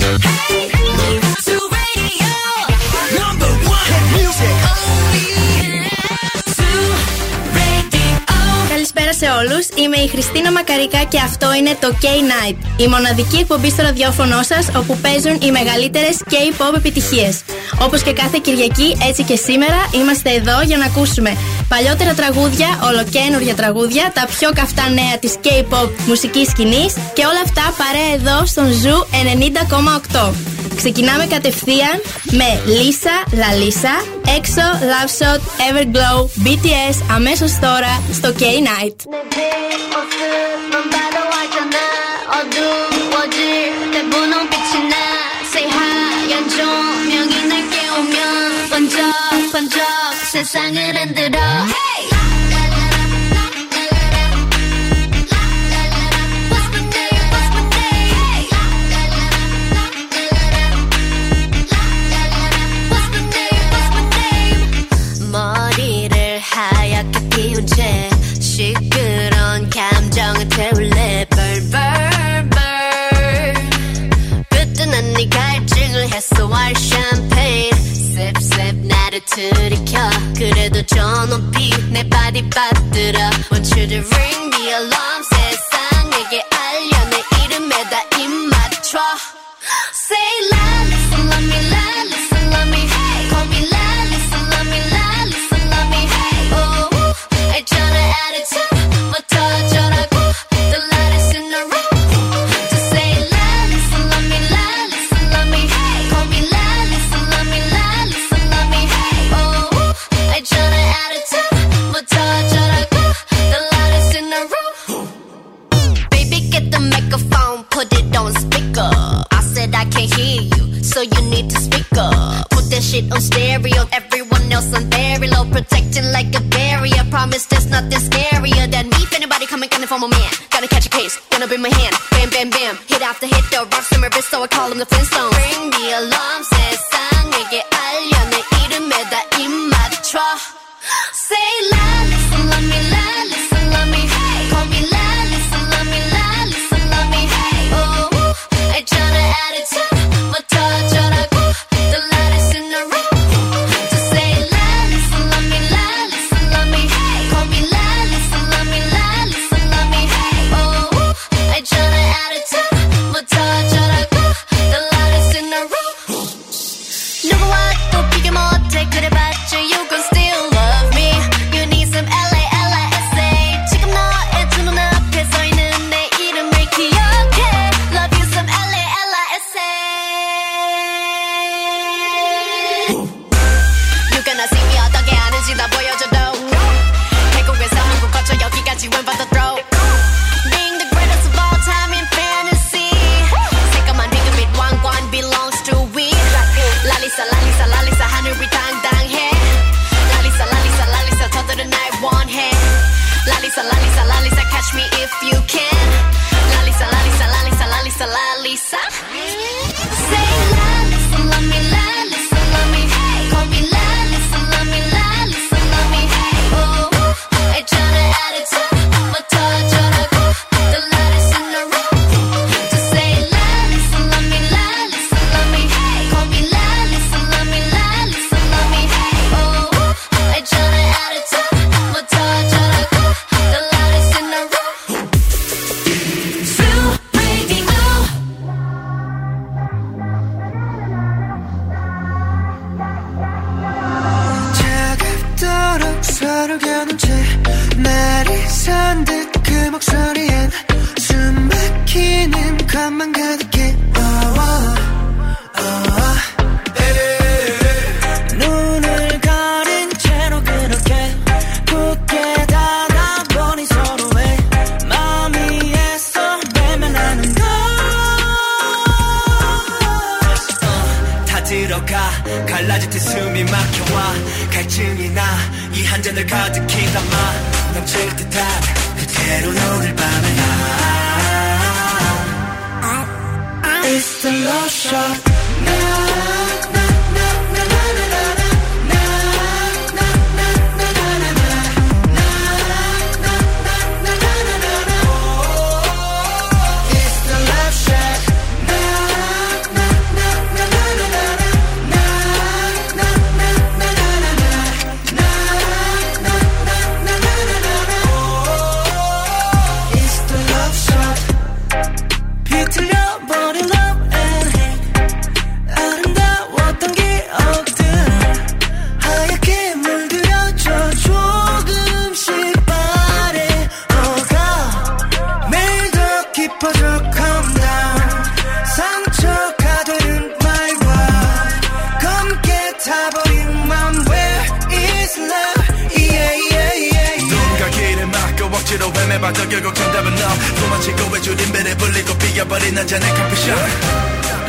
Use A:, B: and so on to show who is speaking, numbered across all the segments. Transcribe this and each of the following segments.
A: Hey, hey. σε όλους, είμαι η Χριστίνα Μακαρικά και αυτό είναι το K-Night, η μοναδική εκπομπή στο ραδιόφωνο σας όπου παίζουν οι μεγαλύτερες K-pop επιτυχίες. Όπως και κάθε Κυριακή, έτσι και σήμερα είμαστε εδώ για να ακούσουμε παλιότερα τραγούδια, ολοκένουργια τραγούδια, τα πιο καυτά νέα της K-pop μουσικής σκηνής και όλα αυτά παρέα εδώ στον Ζου 90,8. Ξεκινάμε κατευθείαν με Λίσα Λαλίσα, έξω Love Shot, Everglow, BTS αμέσως τώρα στο K-Night.
B: 세상을 흔들어 들이켜 그래도 저 높이 내 바디 받들어 Want you to ring the alarm 세상에게 알려 내 이름에다 입 맞춰 Say love, listen, love me, love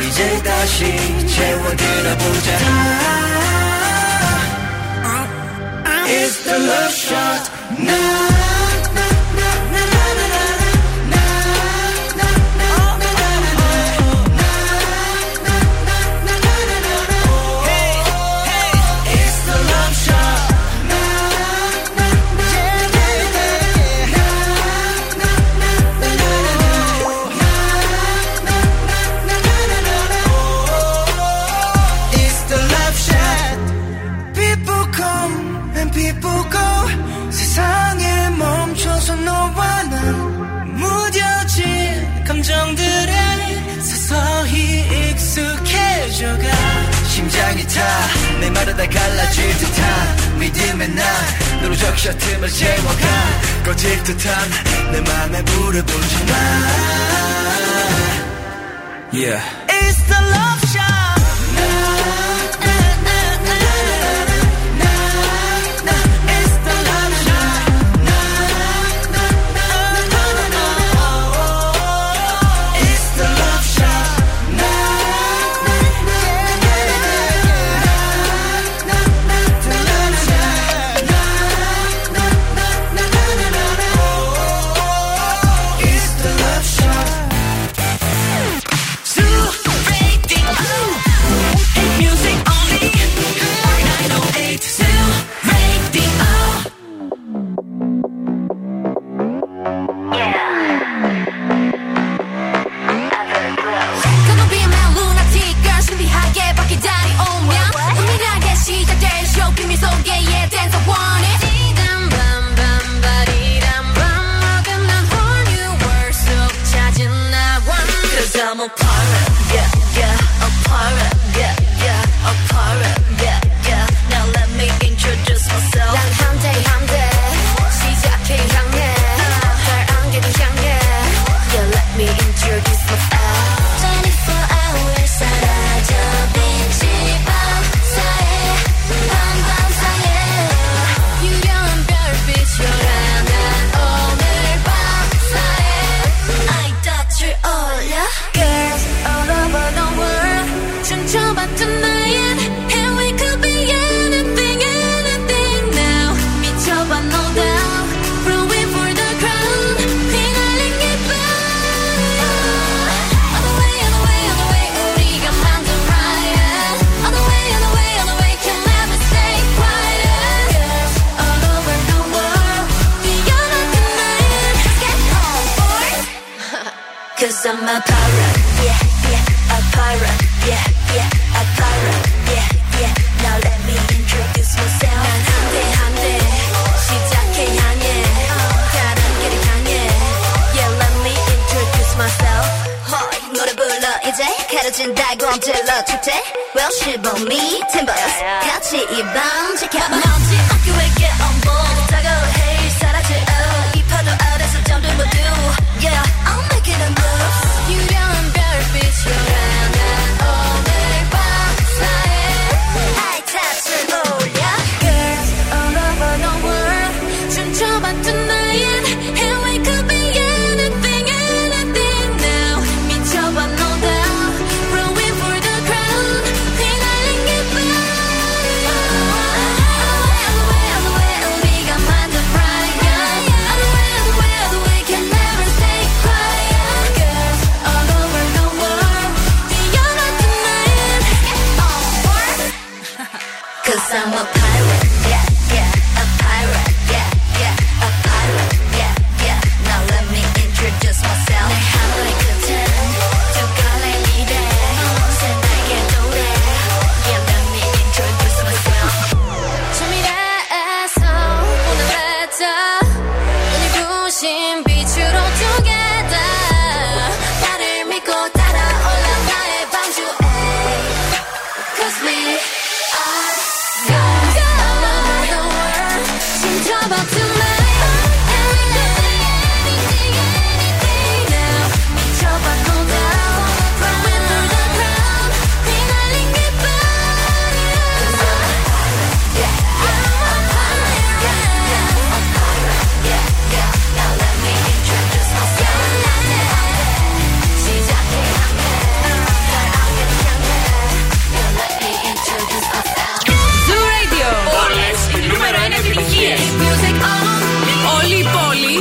C: 이제 다시 채워들어보자 It's the love shot now 날 갈라질 듯한 믿음의 날. 누르적 셔틈을 채워가
D: 꺼질 듯한 내 맘에 불을 붙여놔 Yeah.
C: It's the love
E: show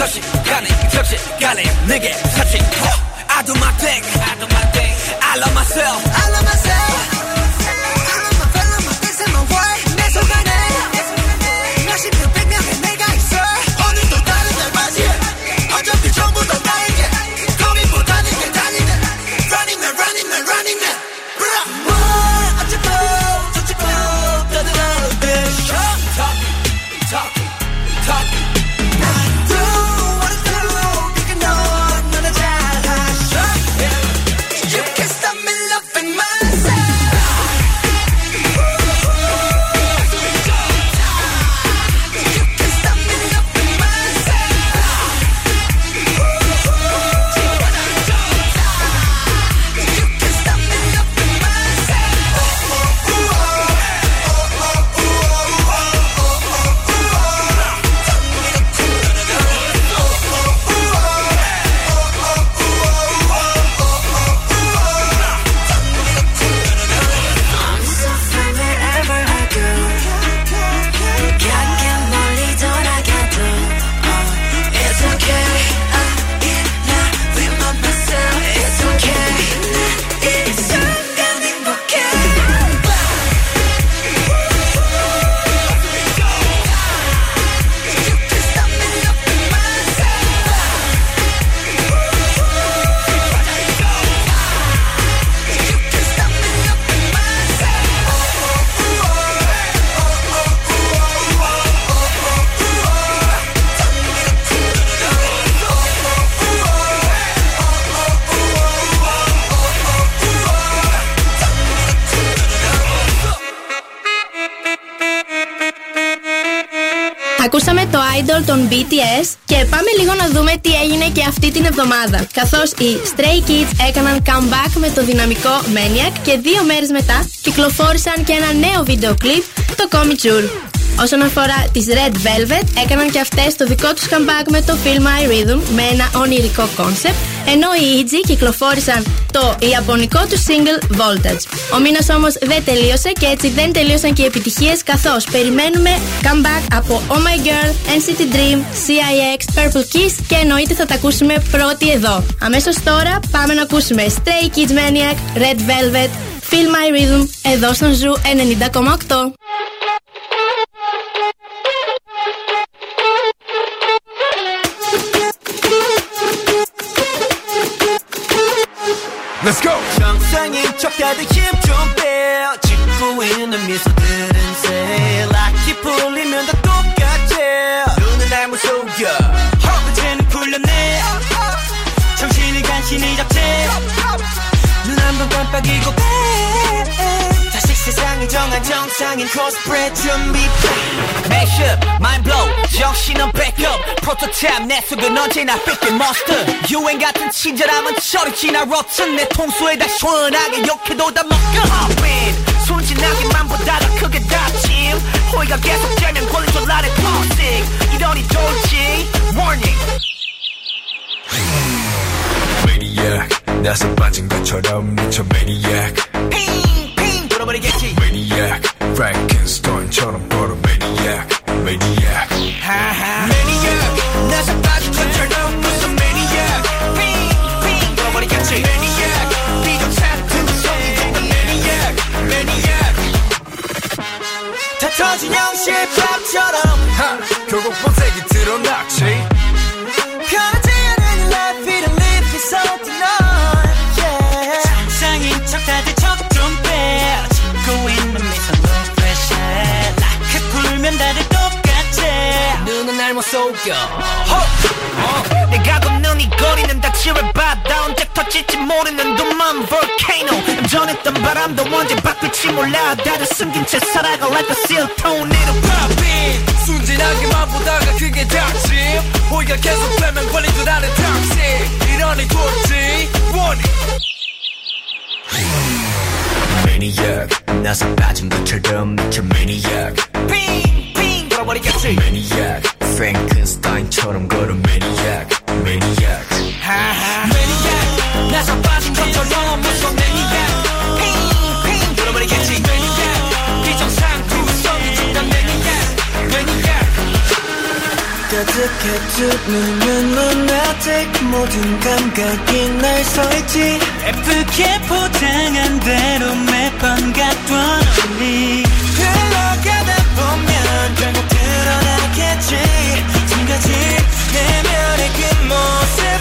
F: 서식간에 적시간에 내게 사실 I do my thing I do my thing I love myself I love myself
A: Ακούσαμε το idol των BTS και πάμε λίγο να δούμε τι έγινε και αυτή την εβδομάδα. Καθώς οι Stray Kids έκαναν comeback με το δυναμικό Maniac και δύο μέρες μετά κυκλοφόρησαν και ένα νέο βίντεο κλιπ, το Comic Tour. Όσον αφορά τις Red Velvet, έκαναν και αυτές το δικό τους comeback με το Feel My Rhythm με ένα ονειρικό concept, ενώ οι EG κυκλοφόρησαν το ιαπωνικό τους single Voltage. Ο μήνας όμως δεν τελείωσε και έτσι δεν τελείωσαν και οι επιτυχίες καθώς περιμένουμε comeback από Oh My Girl, NCT Dream, CIX, Purple Kiss και εννοείται θα τα ακούσουμε πρώτοι εδώ. Αμέσως τώρα πάμε να ακούσουμε Stray Kids Maniac, Red Velvet, Feel My Rhythm εδώ στον Ζου 90,8.
F: Let's go.
E: 정상인 척 다들 힘좀 빼요. 짓고 있는 미소들은 새 락이 풀리면 다 똑같아 눈은 날 무서워 허브제는 풀렸네. 정신을 간신히 잡채. 눈 한 번 깜빡이고 빼 세상이 정한 정상인 코스프레 준비.
F: Mashup, mind blow, 정신은 backup. 프로토타입 내 속은 언제나 뺏긴 monster. 유행 같은 친절함은 저리 지나 rotten 내 통수에 다 시원하게 욕해도 다 먹여. Hop in, 순진하게만 보다가 크게 다침 호의가 계속되면 권리줄 나를 toxic. 이러니 돌지. Warning.
D: Maniac 나서 빠진 것처럼 미쳐 Maniac.
F: 핑 핑 돌아버리
D: Maniac Frankenstein처럼 걸어 Maniac Maniac
F: 하하
E: 나서 빠진 것처럼 무슨 매니악?
F: 핑핑 돌아버리겠지
E: 매니악. 비정상 성이 되는 매니악 매니악. 다 터진 영실밥처럼.
D: 하 결국 본색이
F: 못 속여 어, 내가 걷는 이 거리는 다 지뢰바다 언제 터질지 모르는 도만 volcano 전했던 바람도 언제 바뀔지 몰라 다들 숨긴 채 살아가 like a seal tornado
D: Pop in 순진하게만 보다가 그게 닥침 호의가 계속되면 권리줄 아는 toxic 이러니 돌지 warning Maniac 나서 빠진 것처럼 미쳐 Maniac
F: 핑 핑 돌아버리겠지.
D: Maniac Frankenstein처럼 걸어 Maniac Maniac.
F: 하하.
E: 매니악 나서 빠진 것처럼 무슨 매니악
F: 핑핑. 돌아버리겠지.
E: 비정상 구성이 중단 눈은 모든 감각이 날 서있지.
C: 예쁘게 포장한 대로 매번 갖던 우리
E: 드러나겠지 지금까지 내면의 그 모습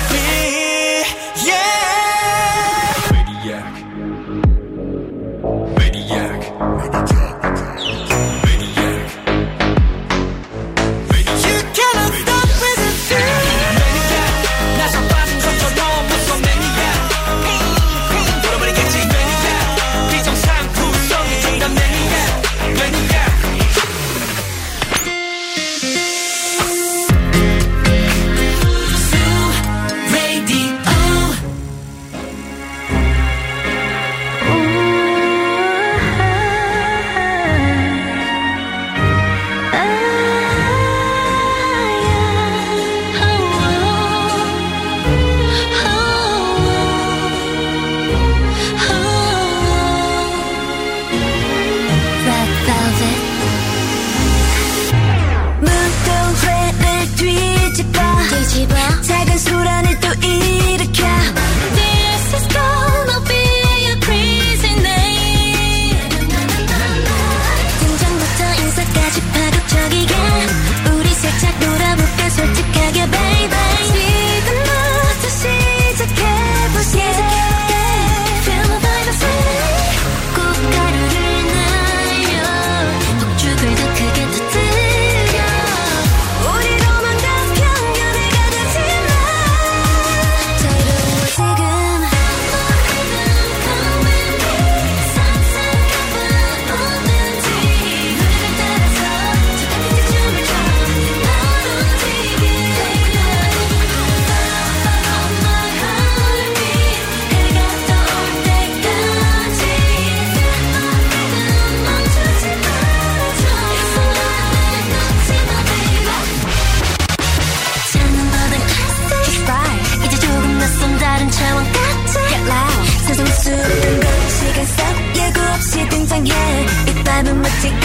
G: 밟은 멋지고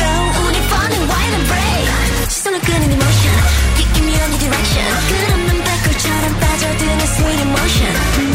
G: 우리 falling wild and brave 시선을 끄는 emotion 느낌이란 이 direction 끝없는 black홀처럼 빠져드는 sweet emotion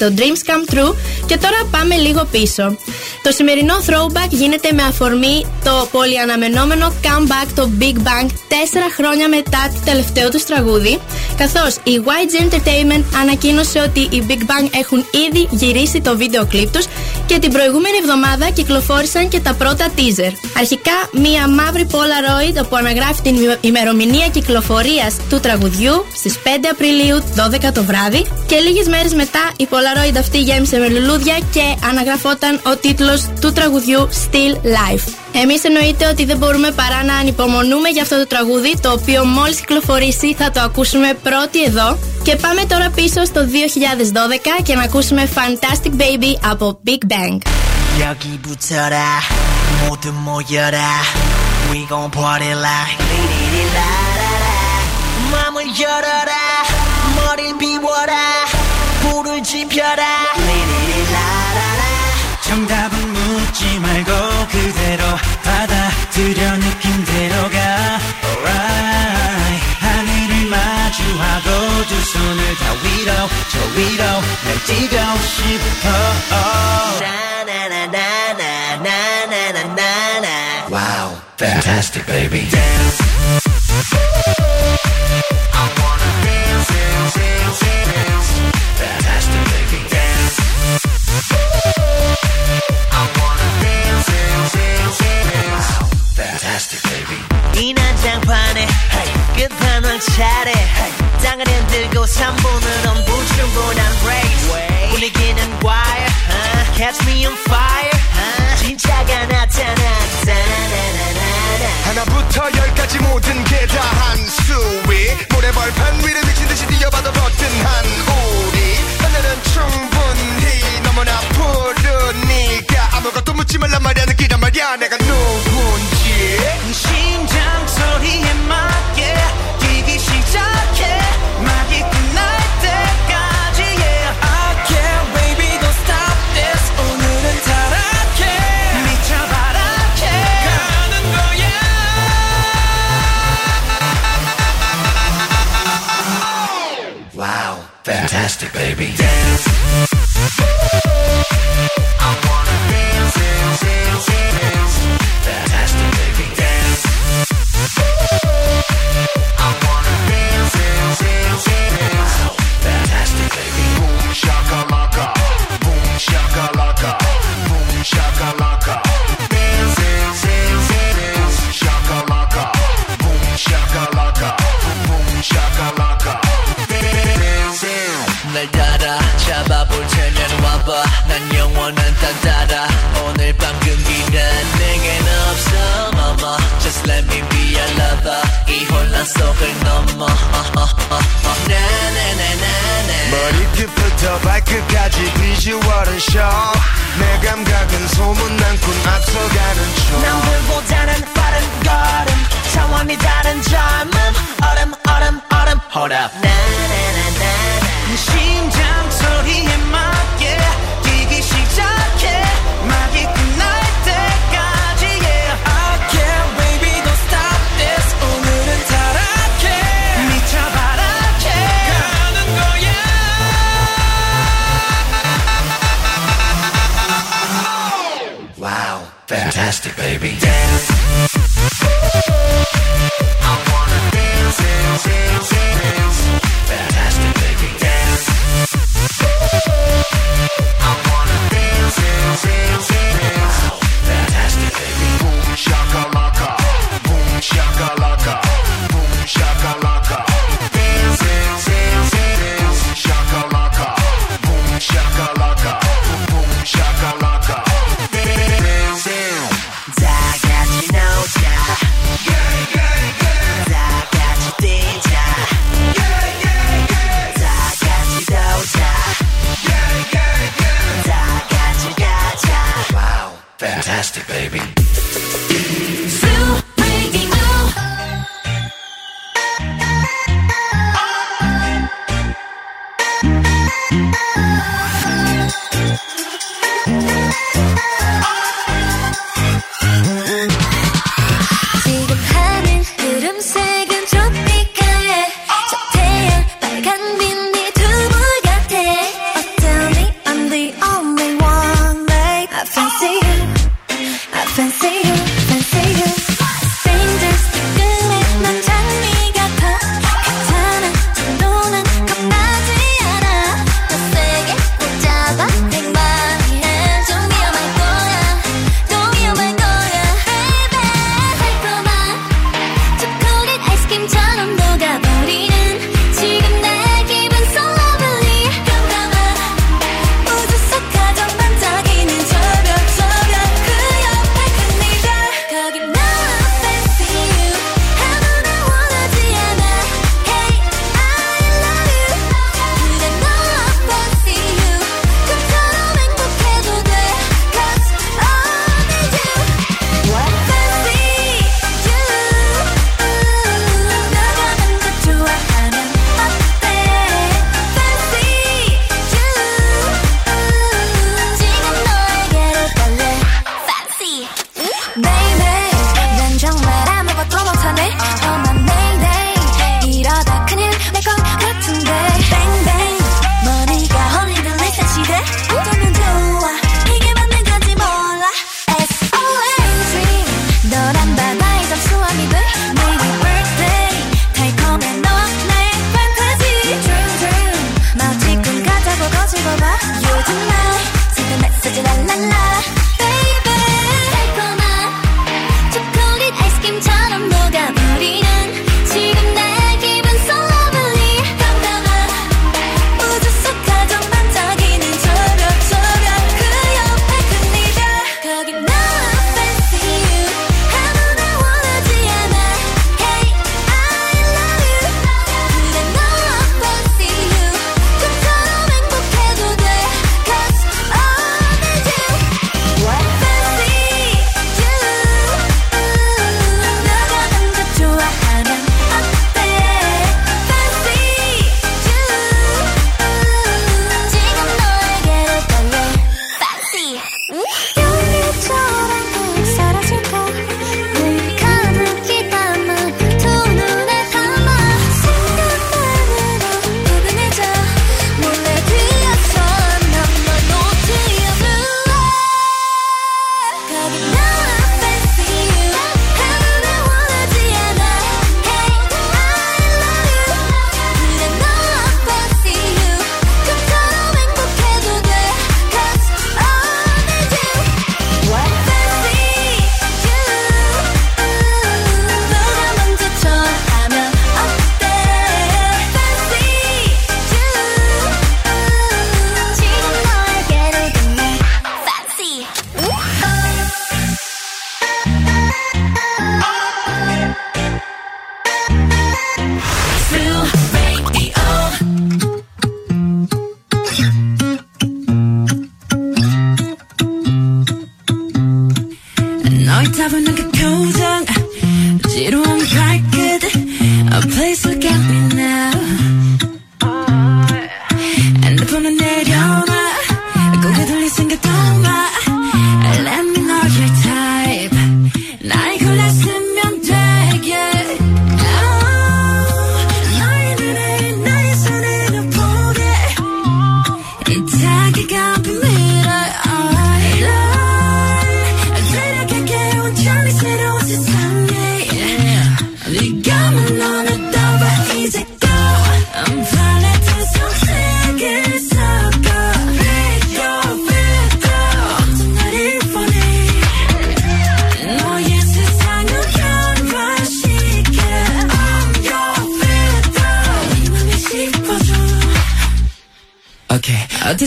A: Το Dreams Come True. Και τώρα πάμε λίγο πίσω. Το σημερινό throwback γίνεται με αφορμή το πολυαναμενόμενο comeback το Big Bang τέσσερα χρόνια μετά το τελευταίο τους τραγούδι. Καθώς η YG Entertainment ανακοίνωσε ότι οι Big Bang έχουν ήδη γυρίσει το βίντεο κλιπ τους και την προηγούμενη εβδομάδα κυκλοφόρησαν και τα πρώτα teaser. Αρχικά, μία μαύρη Polaroid όπου αναγράφει την ημερομηνία κυκλοφορίας του τραγουδιού στις 5 Απριλίου 12 το βράδυ και λίγες μέρες μετά η Polaroid αυτή γέμισε με λουλούδια και αναγραφόταν ο τίτλος του τραγουδιού Still Life. Εμεί εννοείται ότι δεν μπορούμε παρά να ανυπομονούμε για αυτό το τραγούδι, το οποίο μόλι κυκλοφορήσει θα το ακούσουμε πρώτοι εδώ. Και πάμε τώρα πίσω στο 2012 και να ακούσουμε Fantastic Baby από Big Bang.
E: 여기 붙어라 모두 모여라 We gon' party like 리리리라라라 맘을 열어라 머리를 비워라 불을 지펴라 리리리라라라
C: 정답 받아들여 느낌대로 가 Alright 하늘을 마주하고 두 손을 다 위로 저 위로 날 뛰고 싶어
E: 나나나나나나나나나
D: Wow, fantastic baby. Fantastic
E: 난장판에 끝판 왕 차례 땅을 흔들고 3분은 엄부 충분한 race 분위기는 wire uh, catch me on fire uh, 진짜가 나타났다. 나나나나나
H: 하나부터 열까지 모든 게 다 한 수위. 모래벌판 위를 미친 듯이 뛰어봐도 버튼 한 우리
D: Fantastic, baby.
C: Dance. I
E: wanna dance,
I: dance,
E: dance, dance.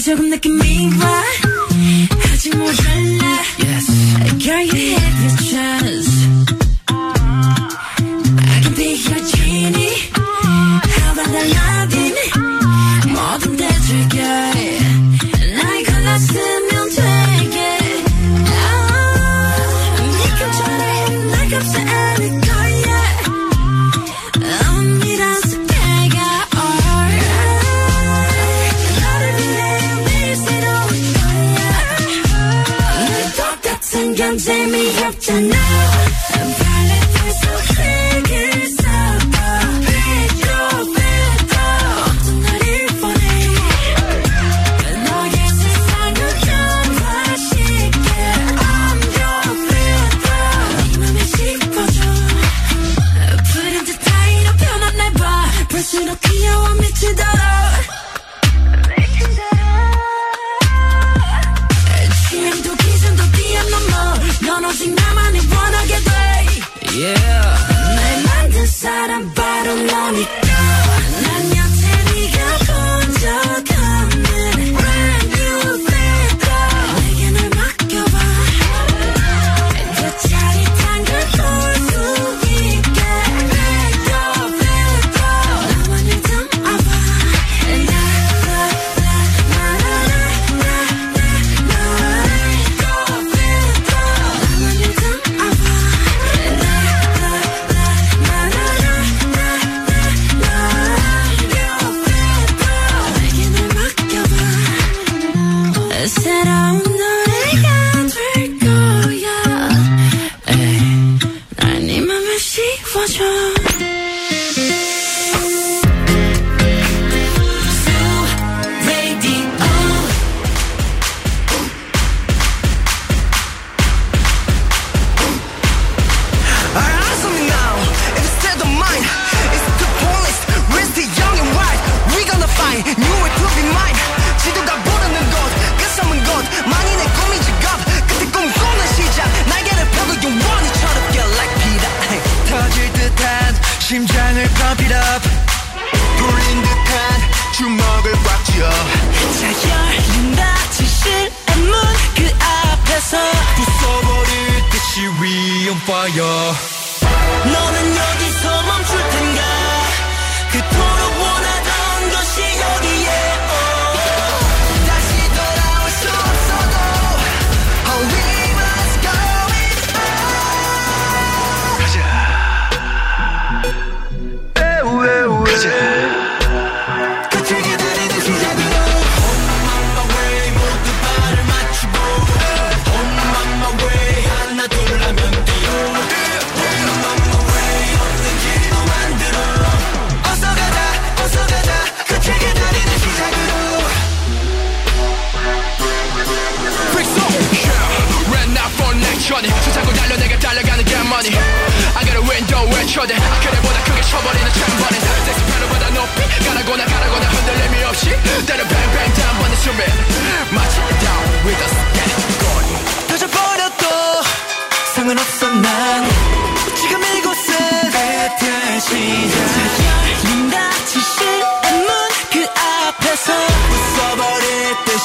E: 조금 느낌 미와 하지 못할래
I: Yes.
E: Girl you have your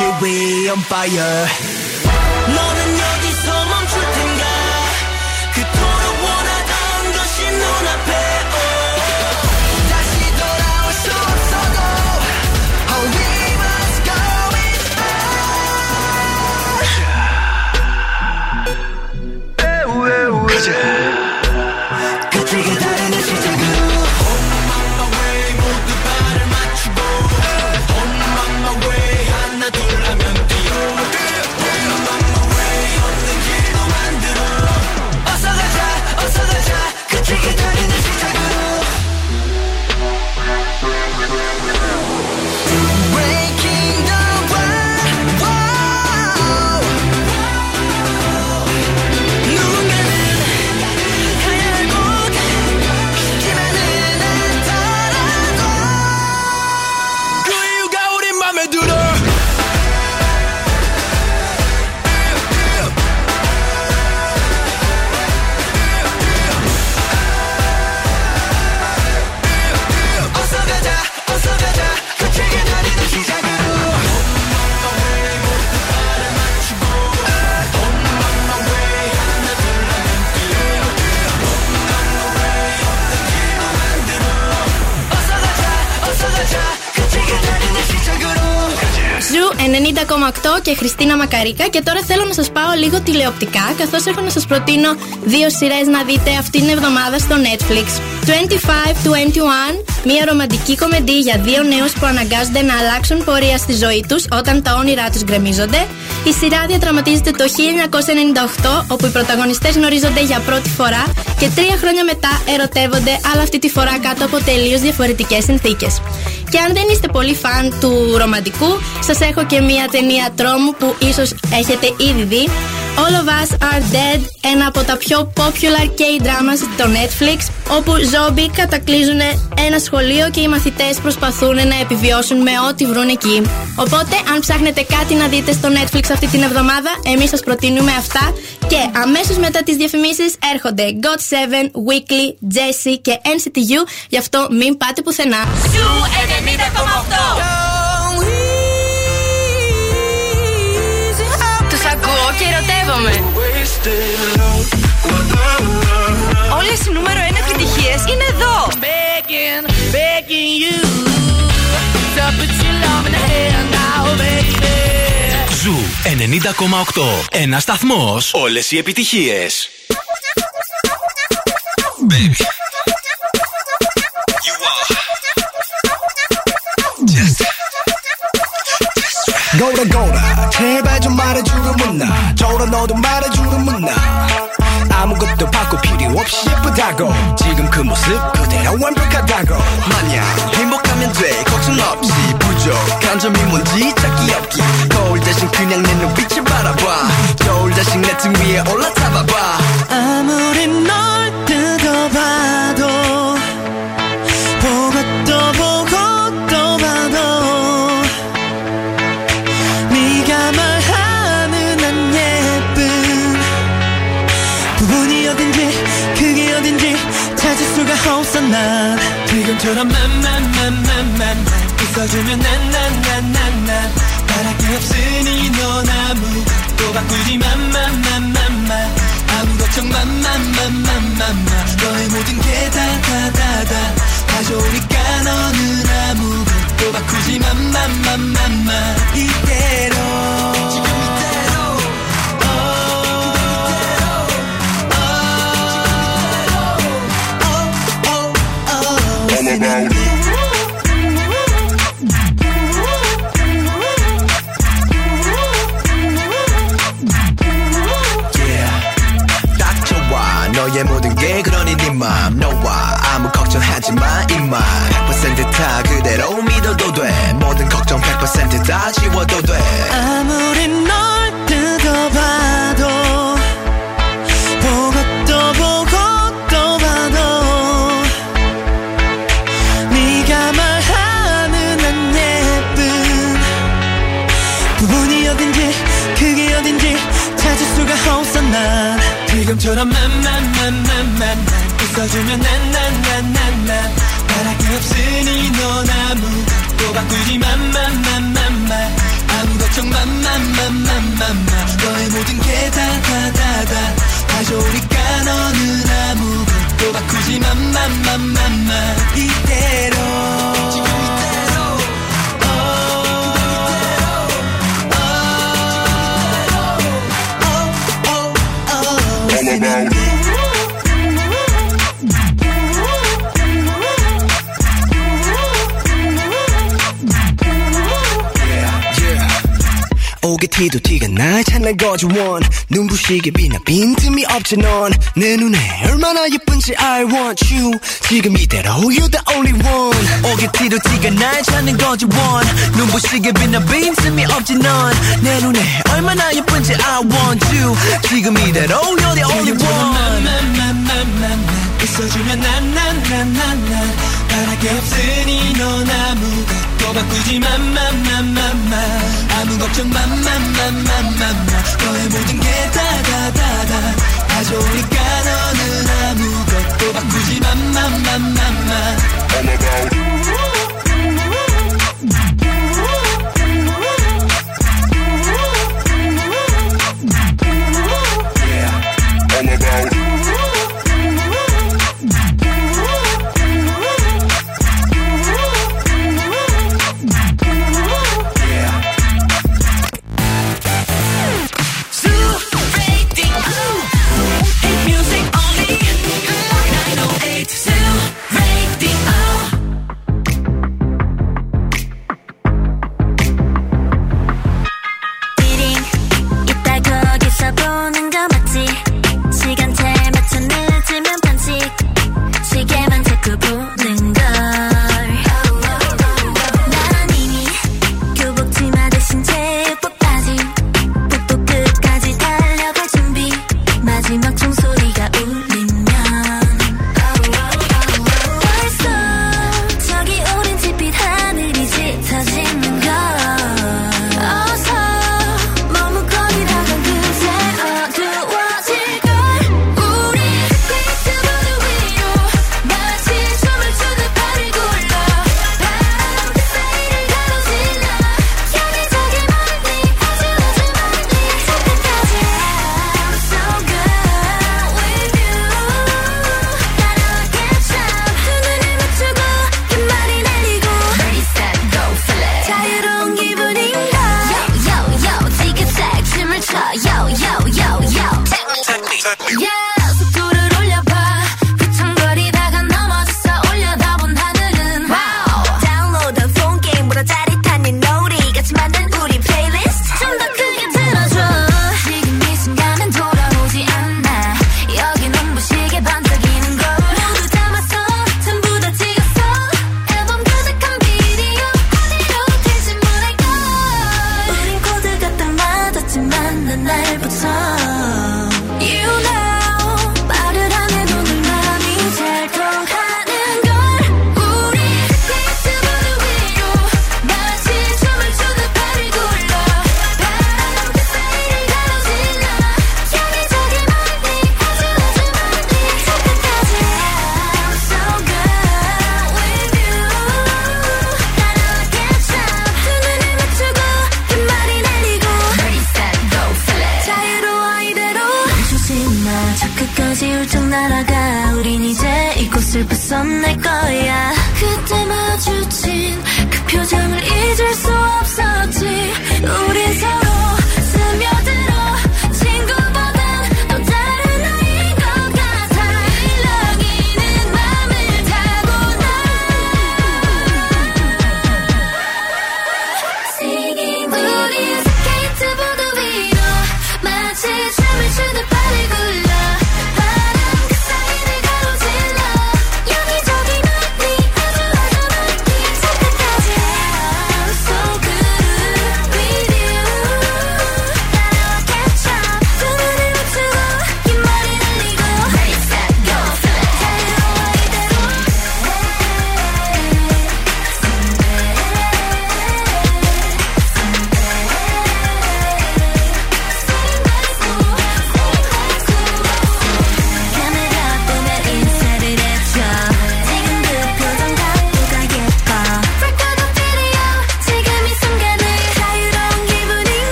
J: you we on fire
A: 90,8 και Χριστίνα Μακαρίκα. Και τώρα θέλω να σας πάω λίγο τηλεοπτικά, καθώς έχω να σας προτείνω δύο σειρές να δείτε αυτήν την εβδομάδα στο Netflix. 25-21, μια ρομαντική κομμεντή για δύο νέους που αναγκάζονται να αλλάξουν πορεία στη ζωή τους όταν τα όνειρά τους γκρεμίζονται. Η σειρά διαδραματίζεται το 1998, όπου οι πρωταγωνιστές γνωρίζονται για πρώτη φορά και τρία χρόνια μετά ερωτεύονται, αλλά αυτή τη φορά κάτω από τελείως διαφορετικές συνθήκες. Και αν δεν είστε πολύ φαν του ρομαντικού, σας έχω και μια ταινία τρόμου που ίσως έχετε ήδη δει. All of Us Are Dead, ένα από τα πιο popular K-dramas στο Netflix, όπου ζόμπι κατακλείζουν ένα σχολείο και οι μαθητές προσπαθούν να επιβιώσουν με ό,τι βρουν εκεί. Οπότε, αν ψάχνετε κάτι να δείτε στο Netflix αυτή την εβδομάδα, εμείς σας προτείνουμε αυτά και αμέσως μετά τις διαφημίσεις έρχονται God7, Weekly, Jessie και NCTU, γι' αυτό μην πάτε πουθενά.
J: Ζου 90,8
A: και ερωτεύομαι. Όλες οι νούμερο 1 επιτυχίες είναι εδώ.
J: Begging, begging you to put your love in the hand now, baby.
K: Ζου 90,8. Ένας σταθμός. Όλες οι επιτυχίες.
L: 거 울아 거울아 제발 좀 말해주는 문나. 저라 너도 말해주는 문나. 아무것도 바꿀 필요 없이 예쁘다고. 지금 그 모습 그대로 완벽하다고.
M: 마냥 행복하면 돼. 걱정 없이 부족한 점이 뭔지 찾기 없기. 거울 대신 그냥 내 눈빛을 바라봐. 겨울 대신 내 등 위에 올라타봐봐.
J: 아무리 널 없어 난 지금처럼 만만만만만 있어주면 난 난 난 난난 바랄 게 없으니 넌 아무도 바꾸지 만만만만만 아무 걱정 만만만만만만 너의 모든 게 다 다 다다 다 좋으니까 너는 아무것도 바꾸지 지금 이대로
L: about it
M: 너의 모든 게 그러니 네 맘. 너와 아무 걱정하지 마. 이만 100%다 그대로 믿어도 돼. 모든 걱정 100%다 지워도 돼.
J: 아무리 널 뜯어봐 지금처럼 만만만만만 있어주면 난 난 난 난난 바랄 게 없으니 넌 아무것도 바꾸지 만만만만만 아무 걱정 만만만만만만 너의 모든 게 다 다 다다 다 좋으니까 너는 아무것도 바꾸지 지금 이대로
L: about
M: 오게 티도 티가 날 찾는 거지 원 눈부시게 빛나 빈틈이 없지 넌 내 눈에 얼마나 예쁜지 I want you 지금 이대로 You're the only one 오게 티도 티가 날 찾는 거지 원 눈부시게 빛나 빈틈이 없지 넌 내 눈에 얼마나 예쁜지 I want you 지금 이대로 You're the only one
J: 만만만만만 있어주면 난난난난난 바랄 게 없으니 넌 아무것도 바꾸지 만만만만만 아무 걱정 만만만만만만 너의 모든 게다다 좋으니까 너는 아무것도 바꾸지
L: it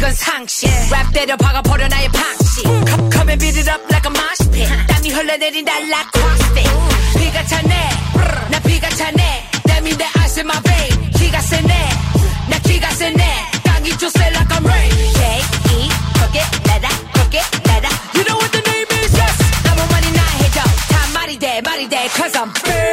J: 이건 상식. 랩 때려 박아버려 나의 방식. Come, come and beat it up like a mosh pit. 땀이 흘러내린다 like CrossFit. 피가 차네. 나 피가 차네. That mean that I see my vein 기가 세네. 나 기가 세네. 땅이 조세 like I'm rain J-E 거기 나라 거기 나라. You know what the name is? Yes. 아무 말이나 해줘. 다 말이 돼 말이 돼. Cause I'm big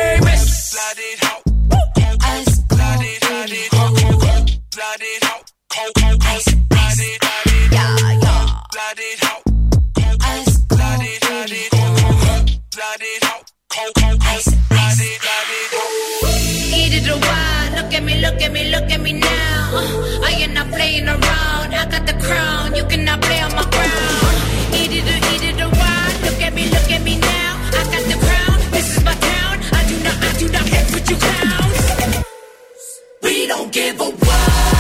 J: look at me, look at me now. Uh, I am not playing around. I got the crown, you cannot play on my ground. Uh, eat it or eat it or why? Look at me, look at me now. I got the crown, this is my town. I do not, I do not hate what you clowns. We don't give a what.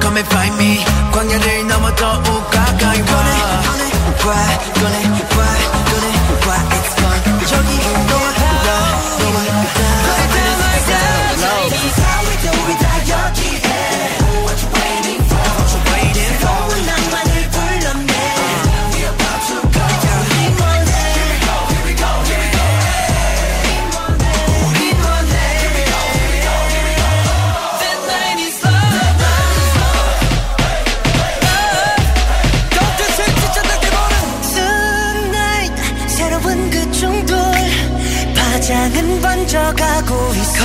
N: Come and find me.
O: 광야를 넘어 더 우가가
A: Gonna, gonna, gonna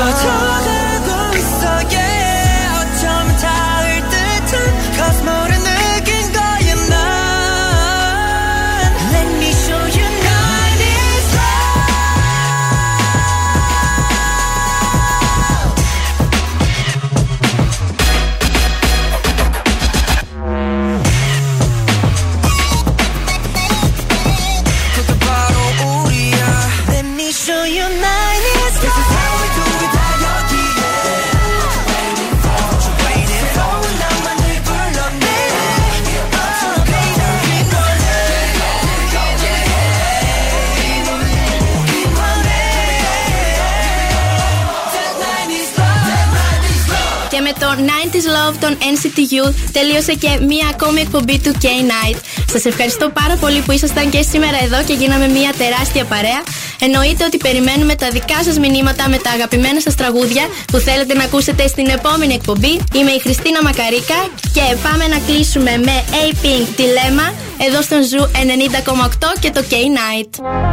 A: 저 Τελείωσε και μία ακόμη εκπομπή του K-Night. Σας ευχαριστώ πάρα πολύ που ήσασταν και σήμερα εδώ και γίναμε μία τεράστια παρέα. Εννοείται ότι περιμένουμε τα δικά σας μηνύματα με τα αγαπημένα σας τραγούδια που θέλετε να ακούσετε στην επόμενη εκπομπή. Είμαι η Χριστίνα Μακαρίκα και πάμε να κλείσουμε με A-Pink Dilemma εδώ στον Ζου 90,8 και το K-Night.